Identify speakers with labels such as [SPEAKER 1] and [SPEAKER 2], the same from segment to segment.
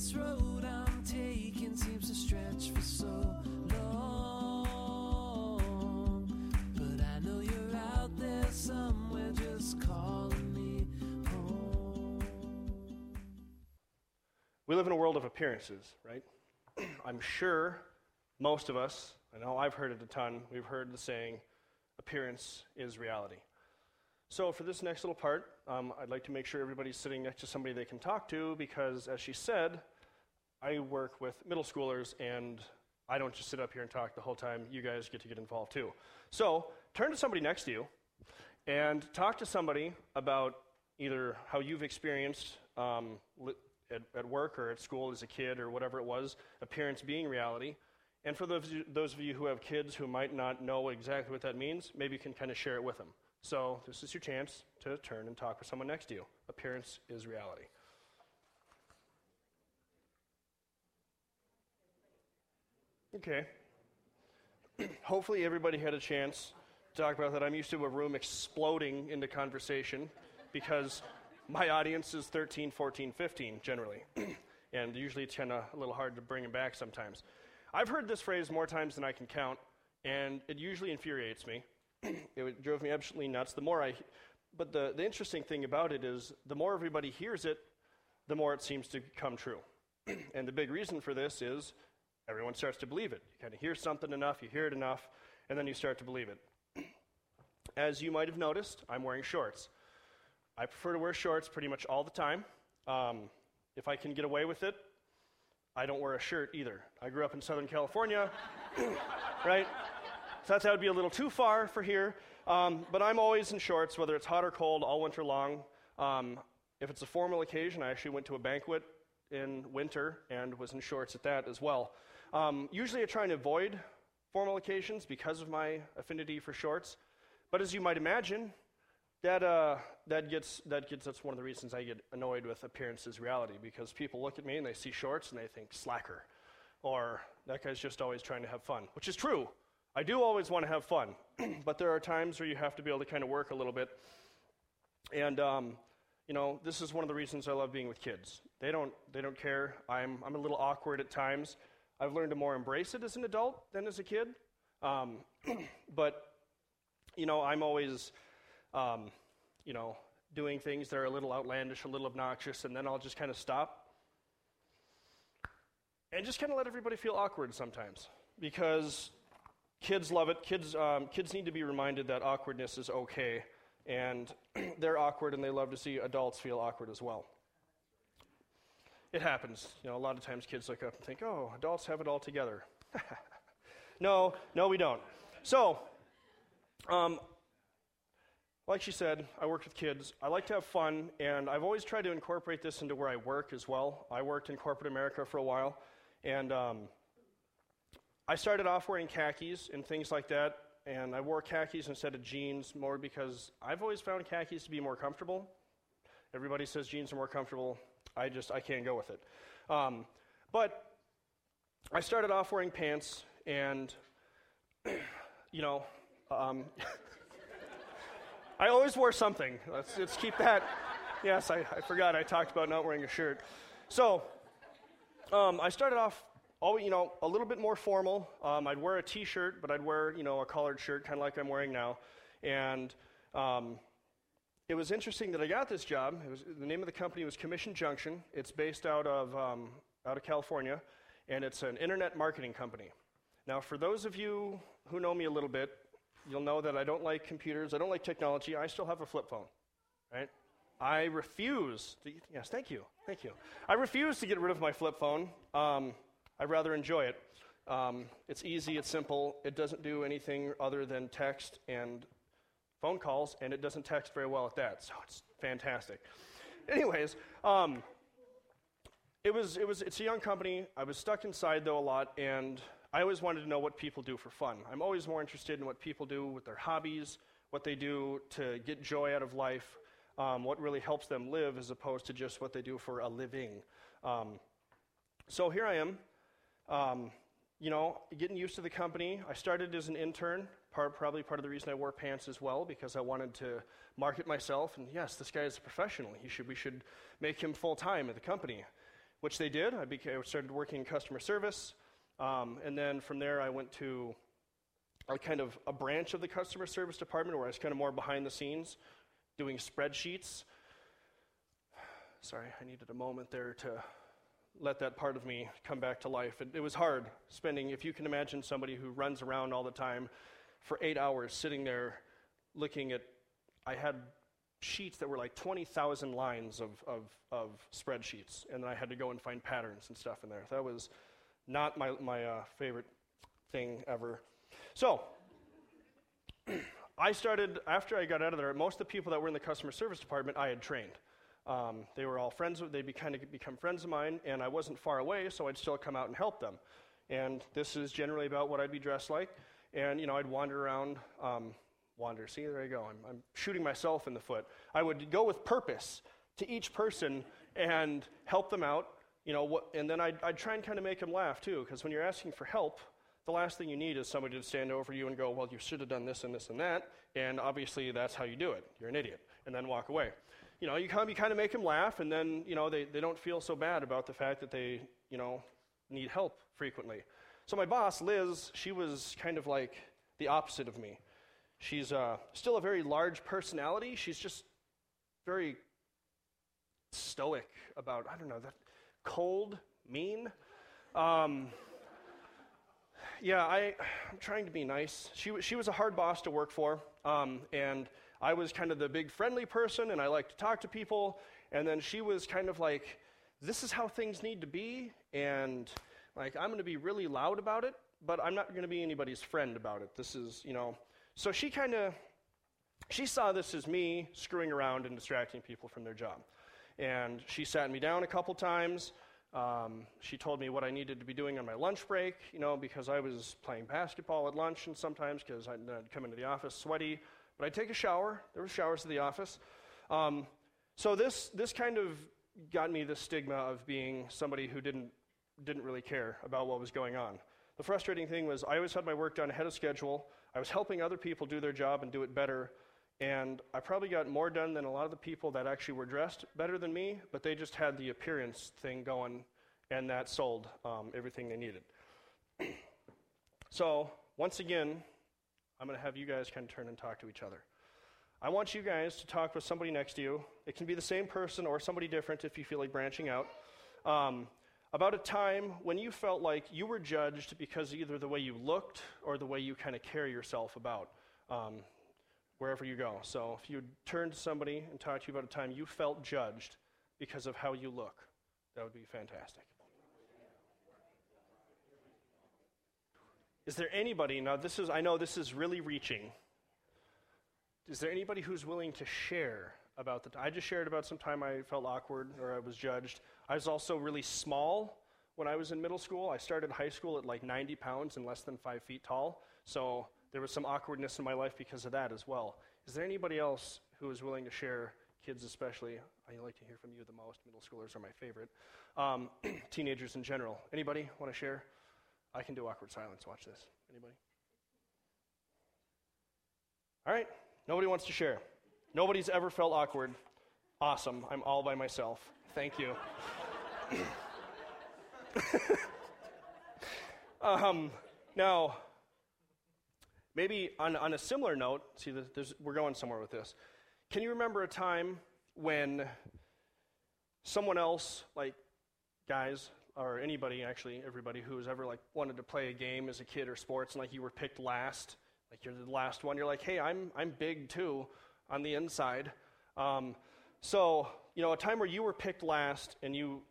[SPEAKER 1] This road I'm taking seems to stretch for so long. But I know you're out there somewhere just calling me home.
[SPEAKER 2] We live in a world of appearances, right? I'm sure most of us, I know I've heard it a ton, we've heard the saying, appearance is reality. So, for this next little part, um, I'd like to make sure everybody's sitting next to somebody they can talk to because, as she said, I work with middle schoolers and I don't just sit up here and talk the whole time. You guys get to get involved too. So, turn to somebody next to you and talk to somebody about either how you've experienced um, at, at work or at school as a kid or whatever it was, appearance being reality. And for those those of you who have kids who might not know exactly what that means, maybe you can kind of share it with them. So, this is your chance to turn and talk with someone next to you. Appearance is reality. Okay. Hopefully, everybody had a chance to talk about that. I'm used to a room exploding into conversation because my audience is 13, 14, 15 generally. and usually it's kind of a little hard to bring them back sometimes. I've heard this phrase more times than I can count, and it usually infuriates me. it drove me absolutely nuts. The more I, but the, the interesting thing about it is the more everybody hears it, the more it seems to come true. and the big reason for this is everyone starts to believe it. You kind of hear something enough, you hear it enough, and then you start to believe it. As you might have noticed, I'm wearing shorts. I prefer to wear shorts pretty much all the time. Um, if I can get away with it, I don't wear a shirt either. I grew up in Southern California, right? So that would be a little too far for here. Um, but I'm always in shorts, whether it's hot or cold, all winter long. Um, if it's a formal occasion, I actually went to a banquet in winter and was in shorts at that as well. Um, usually I try and avoid formal occasions because of my affinity for shorts. But as you might imagine, that, uh, that, gets, that gets, that's one of the reasons I get annoyed with appearances reality because people look at me and they see shorts and they think slacker. Or that guy's just always trying to have fun, which is true. I do always want to have fun, but there are times where you have to be able to kind of work a little bit. And, um, you know, this is one of the reasons I love being with kids. They don't, they don't care. I'm, I'm a little awkward at times. I've learned to more embrace it as an adult than as a kid. Um, but, you know, I'm always um, you know, doing things that are a little outlandish, a little obnoxious, and then I'll just kind of stop and just kind of let everybody feel awkward sometimes because kids love it. Kids, um, kids need to be reminded that awkwardness is okay, and they're awkward and they love to see adults feel awkward as well. It happens. You know, a lot of times kids look up and think, oh, adults have it all together. no, no, we don't. So, um, like she said, I worked with kids. I like to have fun, and I've always tried to incorporate this into where I work as well. I worked in corporate America for a while, and um, I started off wearing khakis and things like that, and I wore khakis instead of jeans more because I've always found khakis to be more comfortable. Everybody says jeans are more comfortable. I just I can't go with it. Um, but I started off wearing pants, and you know. Um, I always wore something. Let's, let's keep that. Yes, I, I, forgot I talked about not wearing a shirt. So um, I started off, all, you know, a little bit more formal. Um, I'd wear a T-shirt, but I'd wear, you know, a collared shirt, kind of like I'm wearing now. And um, it was interesting that I got this job. Was, the name of the company was Commission Junction. It's based out of um, out of California, and it's an internet marketing company. Now, for those of you who know me a little bit, you'll know that I don't like computers, I don't like technology. I still have a flip phone, right? I refuse to, yes, thank you, thank you. I refuse to get rid of my flip phone. Um, I rather enjoy it. Um, it's easy, it's simple, it doesn't do anything other than text and phone calls, and it doesn't text very well at that, so it's fantastic. Anyways, um, it was, it was, it's a young company. I was stuck inside, though, a lot, and I always wanted to know what people do for fun. I'm always more interested in what people do with their hobbies, what they do to get joy out of life, um, what really helps them live, as opposed to just what they do for a living. Um, so here I am, um, you know, getting used to the company. I started as an intern, part, probably part of the reason I wore pants as well, because I wanted to market myself. And yes, this guy is a professional. He should, we should make him full time at the company. which they did. I, became, I started working in customer service. Um, and then from there, I went to a kind of a branch of the customer service department where I was kind of more behind the scenes doing spreadsheets. Sorry, I needed a moment there to let that part of me come back to life. It, it, was hard spending, if you can imagine somebody who runs around all the time for eight hours sitting there looking at, I had sheets that were like 20,000 lines of, of, of, spreadsheets, and then I had to go and find patterns and stuff in there. That was not my, my uh, favorite thing ever. So, I started, after I got out of there, most of the people that were in the customer service department I had trained. Um, they were all friends, they'd be kind of become friends of mine, and I wasn't far away, so I'd still come out and help them. And this is generally about what I'd be dressed like. And, you know, I'd wander around, um, wander, see, there I go. I'm, I'm shooting myself in the foot. I would go with purpose to each person and help them out, you know, what, and then I'd, I'd try and kind of make them laugh too, because when you're asking for help, the last thing you need is somebody to stand over you and go, well, you should have done this and this and that, and obviously that's how you do it. You're an idiot, and then walk away you know, you come, you kind of make them laugh, and then, you know, they, they don't feel so bad about the fact that they, you know, need help frequently. So my boss, Liz, she was kind of like the opposite of me. She's uh, still a very large personality. She's just very stoic about, I don't know, that cold, mean. Um, yeah, I, I'm trying to be nice. She, she was a hard boss to work for, um, and I was kind of the big friendly person and I like to talk to people. And then she was kind of like, this is how things need to be. And like, I'm going to be really loud about it, but I'm not going to be anybody's friend about it. This is, you know. So she kind of, she saw this as me screwing around and distracting people from their job. And she sat me down a couple times. Um, she told me what I needed to be doing on my lunch break, you know, because I was playing basketball at lunch and sometimes because I'd, I'd come into the office sweaty but I'd take a shower. There were showers at the office. Um, so this, this kind of got me the stigma of being somebody who didn't, didn't really care about what was going on. The frustrating thing was I always had my work done ahead of schedule. I was helping other people do their job and do it better. And I probably got more done than a lot of the people that actually were dressed better than me, but they just had the appearance thing going, and that sold um, everything they needed. so, once again, I'm going to have you guys kind of turn and talk to each other. I want you guys to talk with somebody next to you. It can be the same person or somebody different if you feel like branching out. Um, about a time when you felt like you were judged because either the way you looked or the way you kind of carry yourself about um, wherever you go. So if you turn to somebody and talk to you about a time you felt judged because of how you look, that would be fantastic. Is there anybody, now this is, I know this is really reaching. Is there anybody who's willing to share about the, I just shared about some time I felt awkward or I was judged. I was also really small when I was in middle school. I started high school at like 90 pounds and less than five feet tall. So there was some awkwardness in my life because of that as well. Is there anybody else who is willing to share, kids especially? I like to hear from you the most. Middle schoolers are my favorite. Um, teenagers in general. Anybody want to share? I can do awkward silence. Watch this. Anybody? All right. Nobody wants to share. Nobody's ever felt awkward. Awesome. I'm all by myself. Thank you. um, now, maybe on, on a similar note, see, we're going somewhere with this. Can you remember a time when someone else, like guys, or anybody actually, everybody who has ever like wanted to play a game as a kid or sports, and like you were picked last, like you're the last one. You're like, hey, I'm I'm big too on the inside. Um, so you know, a time where you were picked last, and you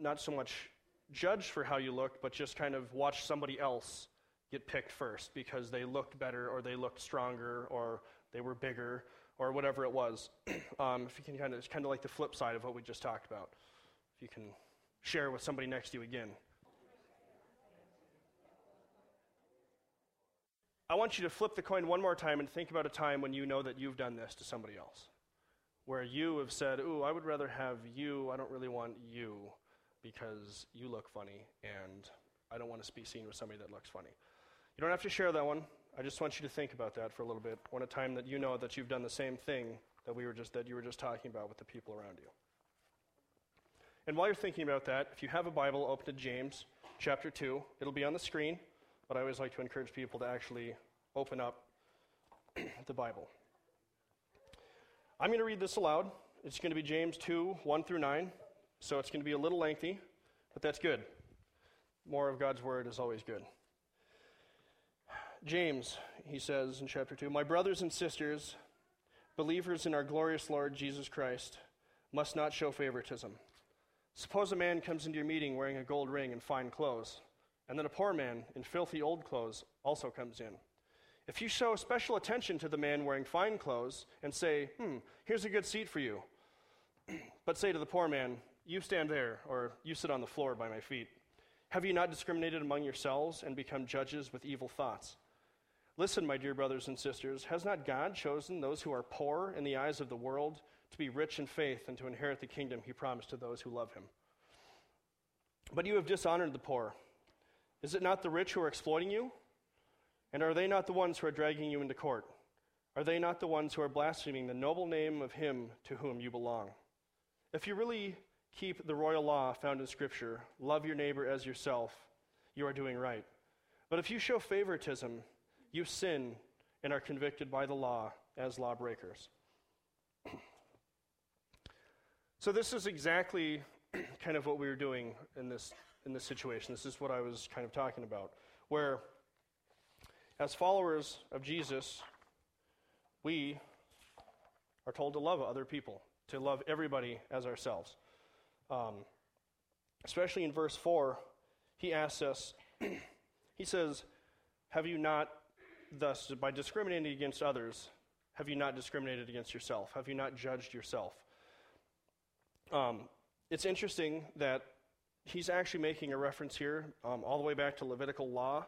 [SPEAKER 2] not so much judged for how you looked, but just kind of watched somebody else get picked first because they looked better, or they looked stronger, or they were bigger, or whatever it was. um, if you can kind of, it's kind of like the flip side of what we just talked about. If you can share with somebody next to you again. I want you to flip the coin one more time and think about a time when you know that you've done this to somebody else. Where you have said, Ooh, I would rather have you, I don't really want you because you look funny and I don't want to be seen with somebody that looks funny. You don't have to share that one. I just want you to think about that for a little bit. One a time that you know that you've done the same thing that we were just that you were just talking about with the people around you. And while you're thinking about that, if you have a Bible, open to James chapter 2. It'll be on the screen, but I always like to encourage people to actually open up the Bible. I'm going to read this aloud. It's going to be James 2 1 through 9. So it's going to be a little lengthy, but that's good. More of God's word is always good. James, he says in chapter 2 My brothers and sisters, believers in our glorious Lord Jesus Christ, must not show favoritism. Suppose a man comes into your meeting wearing a gold ring and fine clothes, and then a poor man in filthy old clothes also comes in. If you show special attention to the man wearing fine clothes and say, Hmm, here's a good seat for you, but say to the poor man, You stand there, or you sit on the floor by my feet, have you not discriminated among yourselves and become judges with evil thoughts? Listen, my dear brothers and sisters, has not God chosen those who are poor in the eyes of the world to be rich in faith and to inherit the kingdom he promised to those who love him? But you have dishonored the poor. Is it not the rich who are exploiting you? And are they not the ones who are dragging you into court? Are they not the ones who are blaspheming the noble name of him to whom you belong? If you really keep the royal law found in Scripture, love your neighbor as yourself, you are doing right. But if you show favoritism, you sin and are convicted by the law as lawbreakers. so, this is exactly kind of what we were doing in this, in this situation. This is what I was kind of talking about, where as followers of Jesus, we are told to love other people, to love everybody as ourselves. Um, especially in verse 4, he asks us, he says, Have you not, thus, by discriminating against others, have you not discriminated against yourself? Have you not judged yourself? Um, it's interesting that he's actually making a reference here um, all the way back to Levitical law.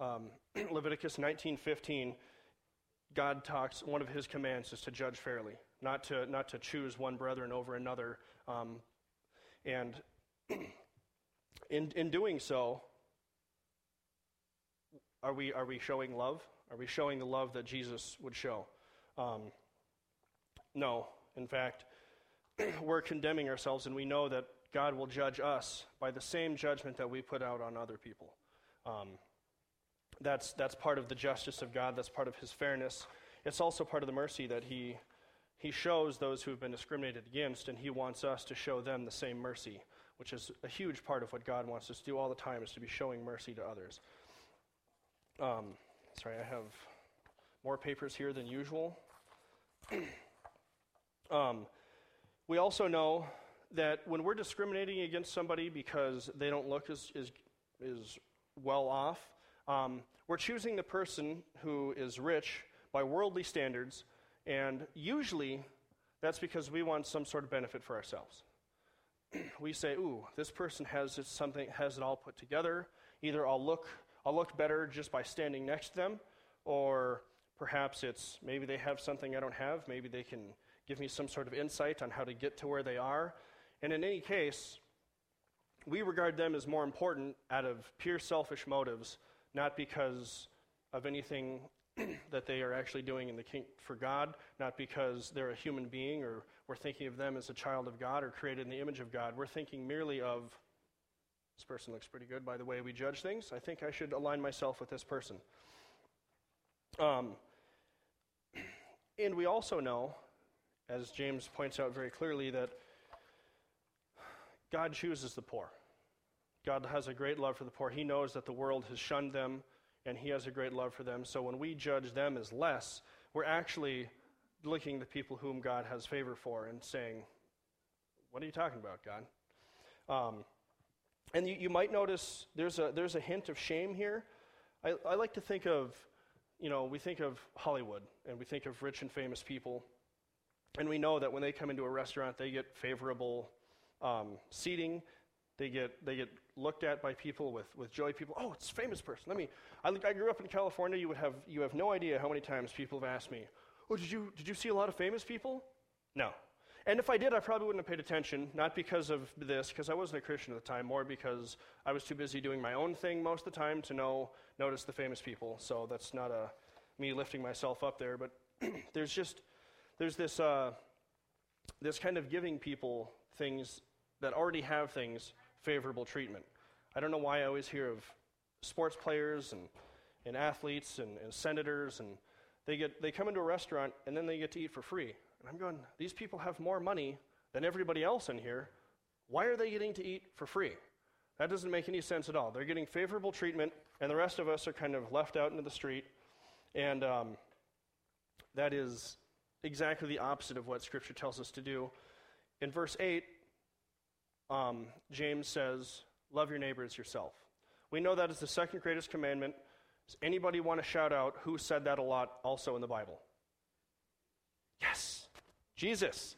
[SPEAKER 2] Um, Leviticus 19:15, God talks. One of His commands is to judge fairly, not to not to choose one brethren over another. Um, and in in doing so, are we are we showing love? Are we showing the love that Jesus would show? Um, no. In fact, we're condemning ourselves, and we know that God will judge us by the same judgment that we put out on other people. Um, that's, that's part of the justice of God, that's part of His fairness. It's also part of the mercy that He, he shows those who have been discriminated against, and He wants us to show them the same mercy, which is a huge part of what God wants us to do all the time, is to be showing mercy to others. Um, sorry, I have more papers here than usual. um, we also know that when we're discriminating against somebody because they don't look as, as, as well off, um, we're choosing the person who is rich by worldly standards, and usually that's because we want some sort of benefit for ourselves. we say, "Ooh, this person has something, has it all put together. Either I'll look, I'll look better just by standing next to them, or perhaps it's maybe they have something I don't have. Maybe they can give me some sort of insight on how to get to where they are." And in any case, we regard them as more important out of pure selfish motives not because of anything that they are actually doing in the king- for God, not because they're a human being or we're thinking of them as a child of God or created in the image of God. We're thinking merely of this person looks pretty good by the way we judge things. I think I should align myself with this person. Um, and we also know, as James points out very clearly, that God chooses the poor. God has a great love for the poor. He knows that the world has shunned them, and He has a great love for them. So when we judge them as less, we're actually looking at the people whom God has favor for and saying, What are you talking about, God? Um, and you, you, might notice there's a, there's a hint of shame here. I, I like to think of, you know, we think of Hollywood and we think of rich and famous people. And we know that when they come into a restaurant, they get favorable um, seating. They get, they get looked at by people with, with joy. People, oh, it's a famous person. Let me. I, I grew up in California. You would have you have no idea how many times people have asked me, oh, did you did you see a lot of famous people? No. And if I did, I probably wouldn't have paid attention. Not because of this, because I wasn't a Christian at the time. More because I was too busy doing my own thing most of the time to know notice the famous people. So that's not a me lifting myself up there. But there's just there's this uh, this kind of giving people things that already have things favorable treatment. I don't know why I always hear of sports players and, and athletes and, and senators, and they, get, they come into a restaurant and then they get to eat for free. And I'm going, these people have more money than everybody else in here. Why are they getting to eat for free? That doesn't make any sense at all. They're getting favorable treatment, and the rest of us are kind of left out into the street. And um, that is exactly the opposite of what Scripture tells us to do. In verse 8, um, James says, Love your neighbor as yourself. We know that is the second greatest commandment. Does anybody want to shout out who said that a lot also in the Bible? Yes, Jesus.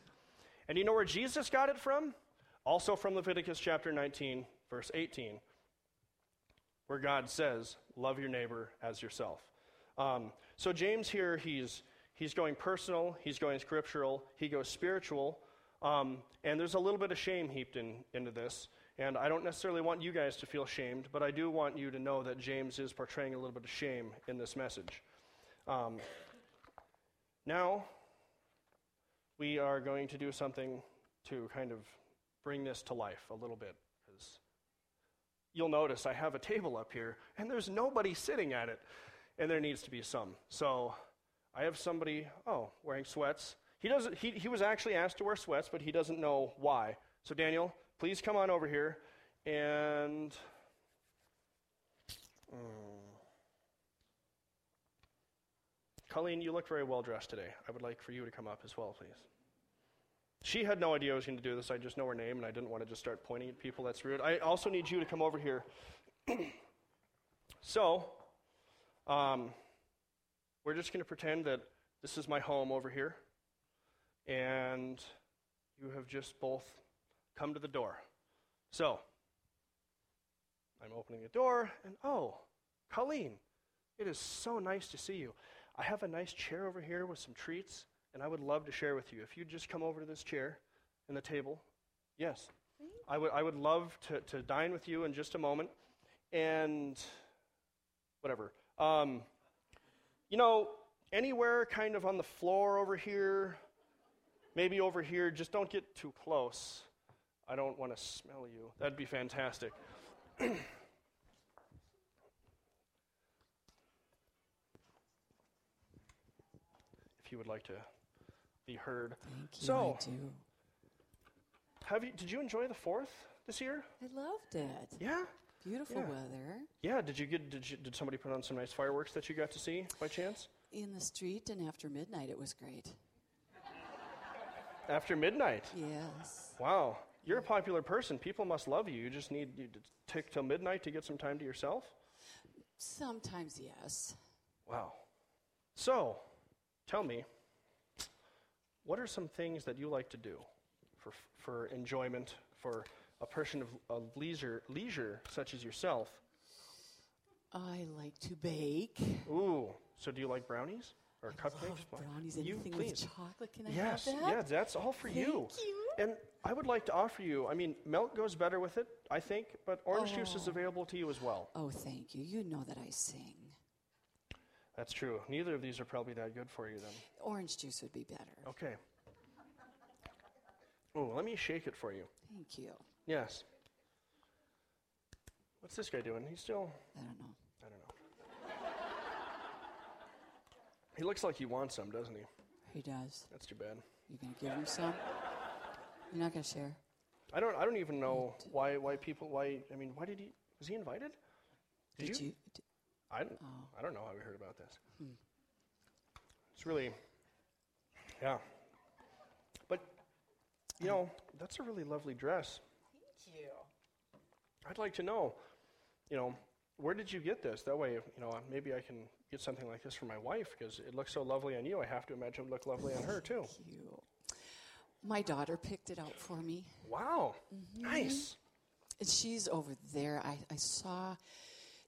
[SPEAKER 2] And you know where Jesus got it from? Also from Leviticus chapter 19, verse 18, where God says, Love your neighbor as yourself. Um, so, James here, he's, he's going personal, he's going scriptural, he goes spiritual, um, and there's a little bit of shame heaped in, into this. And I don't necessarily want you guys to feel shamed, but I do want you to know that James is portraying a little bit of shame in this message. Um, now, we are going to do something to kind of bring this to life a little bit. Because you'll notice I have a table up here, and there's nobody sitting at it, and there needs to be some. So I have somebody, oh, wearing sweats. He, doesn't, he, he was actually asked to wear sweats, but he doesn't know why. So, Daniel, please come on over here and. Um, Colleen, you look very well dressed today. I would like for you to come up as well, please. She had no idea I was going to do this. I just know her name, and I didn't want to just start pointing at people. That's rude. I also need you to come over here. so, um, we're just going to pretend that this is my home over here, and you have just both come to the door. So, I'm opening the door, and oh, Colleen, it is so nice to see you. I have a nice chair over here with some treats, and I would love to share with you. If you'd just come over to this chair and the table. Yes. I would, I would love to, to dine with you in just a moment. And whatever. Um, you know, anywhere kind of on the floor over here, maybe over here, just don't get too close. I don't want to smell you. That'd be fantastic. if you would like to be heard.
[SPEAKER 3] Thank you.
[SPEAKER 2] So-
[SPEAKER 3] I do.
[SPEAKER 2] Have you, did you enjoy the fourth this year?
[SPEAKER 3] I loved it.
[SPEAKER 2] Yeah?
[SPEAKER 3] Beautiful
[SPEAKER 2] Yeah.
[SPEAKER 3] weather
[SPEAKER 2] Yeah, did you get did, you, did somebody put on some nice fireworks that you got to see by chance?
[SPEAKER 3] in the street, and after midnight, it was great.
[SPEAKER 2] After midnight.
[SPEAKER 3] Yes.
[SPEAKER 2] Wow. You're a popular person. People must love you. You just need you to take till midnight to get some time to yourself?
[SPEAKER 3] Sometimes, yes.
[SPEAKER 2] Wow. So, tell me, what are some things that you like to do for, for enjoyment, for a person of, of leisure, leisure such as yourself?
[SPEAKER 3] I like to bake.
[SPEAKER 2] Ooh, so do you like brownies or
[SPEAKER 3] I
[SPEAKER 2] cupcakes?
[SPEAKER 3] Oh, love
[SPEAKER 2] What?
[SPEAKER 3] brownies.
[SPEAKER 2] You,
[SPEAKER 3] Anything
[SPEAKER 2] please.
[SPEAKER 3] with chocolate. Can I
[SPEAKER 2] Yes,
[SPEAKER 3] have that?
[SPEAKER 2] Yes, yeah, that's all for you.
[SPEAKER 3] Thank you.
[SPEAKER 2] And I would like to offer you, I mean, milk goes better with it, I think, but orange juice is
[SPEAKER 3] Oh.
[SPEAKER 2] available to you as well.
[SPEAKER 3] Oh, thank you. You know that I sing.
[SPEAKER 2] That's true. Neither of these are probably that good for you then.
[SPEAKER 3] Orange juice would be better.
[SPEAKER 2] Okay. Oh, let me shake it for you.
[SPEAKER 3] Thank you.
[SPEAKER 2] Yes. What's this guy doing? He's still,
[SPEAKER 3] I don't know.
[SPEAKER 2] I don't know. He looks like he wants some, doesn't he?
[SPEAKER 3] He does.
[SPEAKER 2] That's too bad.
[SPEAKER 3] You gonna give him some? You're not gonna share?
[SPEAKER 2] I don't I don't even know why why people why I mean, why did he was he invited? Did,
[SPEAKER 3] Did
[SPEAKER 2] you?
[SPEAKER 3] you? d-
[SPEAKER 2] I don't,
[SPEAKER 3] Oh.
[SPEAKER 2] I don't know how we heard about this. Hmm. It's really, yeah. But, you know, that's a really lovely dress.
[SPEAKER 3] Thank you.
[SPEAKER 2] I'd like to know, you know, where did you get this? That way, you know, maybe I can get something like this for my wife because it looks so lovely on you. I have to imagine it would look lovely on her too.
[SPEAKER 3] Thank you. My daughter picked it out for me.
[SPEAKER 2] Wow, nice.
[SPEAKER 3] And she's over there. I, I saw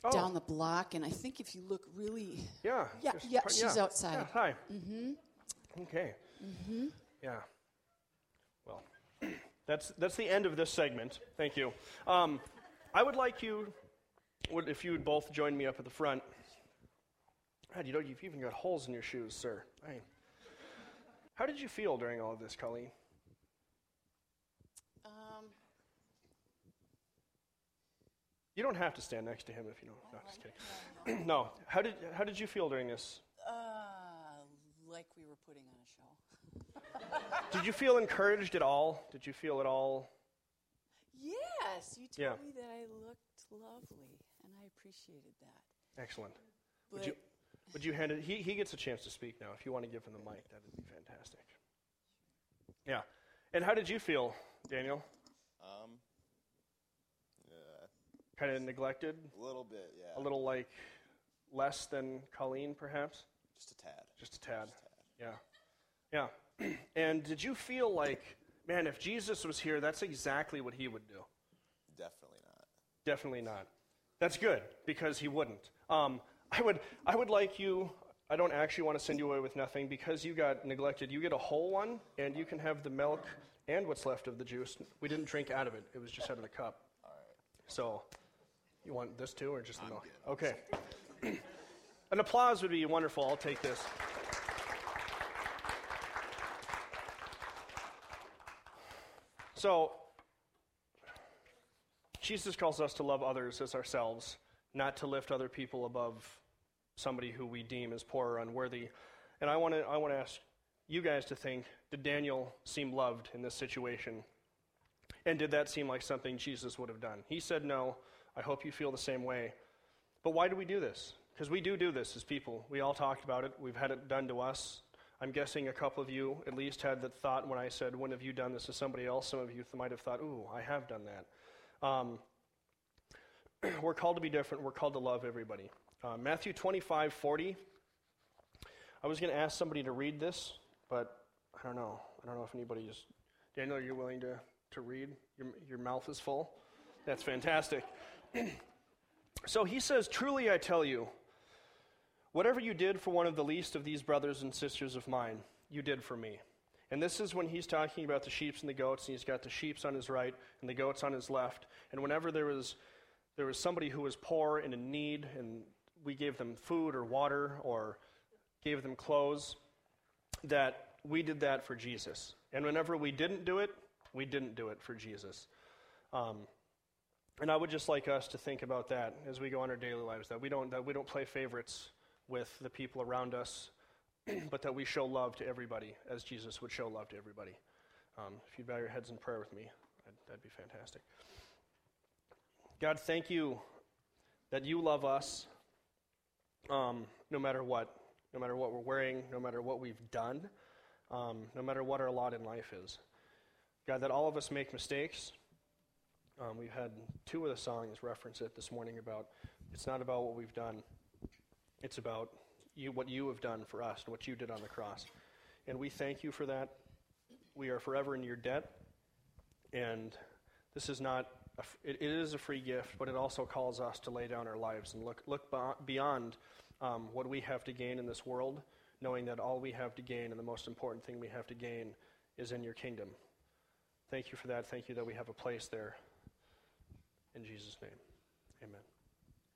[SPEAKER 2] Oh.
[SPEAKER 3] down the block, and I think if you look really,
[SPEAKER 2] Yeah.
[SPEAKER 3] Yeah, yeah, she's outside.
[SPEAKER 2] Yeah, hi. Mm-hmm. Okay. Mm-hmm. Yeah. Well, that's that's the end of this segment. Thank you. Um, I would like you, would, if you would both join me up at the front. God, you know, you've even got holes in your shoes, sir. Hey. How did you feel during all of this, Colleen?
[SPEAKER 3] um,
[SPEAKER 2] You don't have to stand next to him if you don't. No, just kidding. no. How did how did you feel during this?
[SPEAKER 3] Uh, like we were putting on a show.
[SPEAKER 2] Did you feel encouraged at all? Did you feel at all?
[SPEAKER 3] Yes, you told
[SPEAKER 2] Yeah.
[SPEAKER 3] me that I looked lovely, I appreciated that.
[SPEAKER 2] Excellent.
[SPEAKER 3] But
[SPEAKER 2] Would you would you hand it? He he gets a chance to speak now. If you want to give him the mic, that'd be fantastic. Yeah. And how did you feel, Daniel?
[SPEAKER 4] Um, yeah,
[SPEAKER 2] Kind of neglected,
[SPEAKER 4] a little bit, yeah.
[SPEAKER 2] a little like less than Colleen, perhaps.
[SPEAKER 4] Just a tad.
[SPEAKER 2] Just a tad.
[SPEAKER 4] Just a tad.
[SPEAKER 2] Yeah. Yeah. and did you feel like, man, if Jesus was here, that's exactly what he would do?
[SPEAKER 4] Definitely not.
[SPEAKER 2] Definitely not. That's good because he wouldn't. Um, I would. I would like you. I don't actually want to send you away with nothing because you got neglected. You get a whole one, and you can have the milk and what's left of the juice. We didn't drink out of it. It was just out of the cup.
[SPEAKER 4] All right.
[SPEAKER 2] So, you want this too, or just the
[SPEAKER 4] I'm
[SPEAKER 2] milk?
[SPEAKER 4] good.
[SPEAKER 2] Okay. An applause would be wonderful. I'll take this. So, Jesus calls us to love others as ourselves, not to lift other people above somebody who we deem as poor or unworthy. And I want to I want to ask you guys to think: Did Daniel seem loved in this situation? And did that seem like something Jesus would have done? He said no. I hope you feel the same way. But why do we do this? Because we do do this as people. We all talked about it. We've had it done to us. I'm guessing a couple of you at least had that thought when I said, When have you done this to somebody else? Some of you might have thought, Ooh, I have done that. Um, we're called to be different. We're called to love everybody. Uh, Matthew 25, 40. I was going to ask somebody to read this, but I don't know. I don't know if anybody is. Daniel, are you willing to, to read? Your, your mouth is full? That's fantastic. so he says, Truly I tell you, whatever you did for one of the least of these brothers and sisters of mine, you did for me. And this is when he's talking about the sheep and the goats, and he's got the sheep on his right and the goats on his left. And whenever there was, there was somebody who was poor and in need, and we gave them food or water or gave them clothes, that we did that for Jesus. And whenever we didn't do it, we didn't do it for Jesus. Um, and I would just like us to think about that as we go on our daily lives, that we don't, that we don't play favorites with the people around us, but that we show love to everybody as Jesus would show love to everybody. Um, if you'd bow your heads in prayer with me, that'd, that'd be fantastic. God, thank you that you love us um, no matter what, no matter what we're wearing, no matter what we've done, um, no matter what our lot in life is. God, that all of us make mistakes. Um, we've had two of the songs reference it this morning about it's not about what we've done, it's about you, what you have done for us and what you did on the cross. And we thank you for that. We are forever in your debt. And this is not, a it, it is a free gift, but it also calls us to lay down our lives and look, look beyond um, what we have to gain in this world, knowing that all we have to gain and the most important thing we have to gain is in your kingdom. Thank you for that. Thank you that we have a place there. In Jesus' name, amen.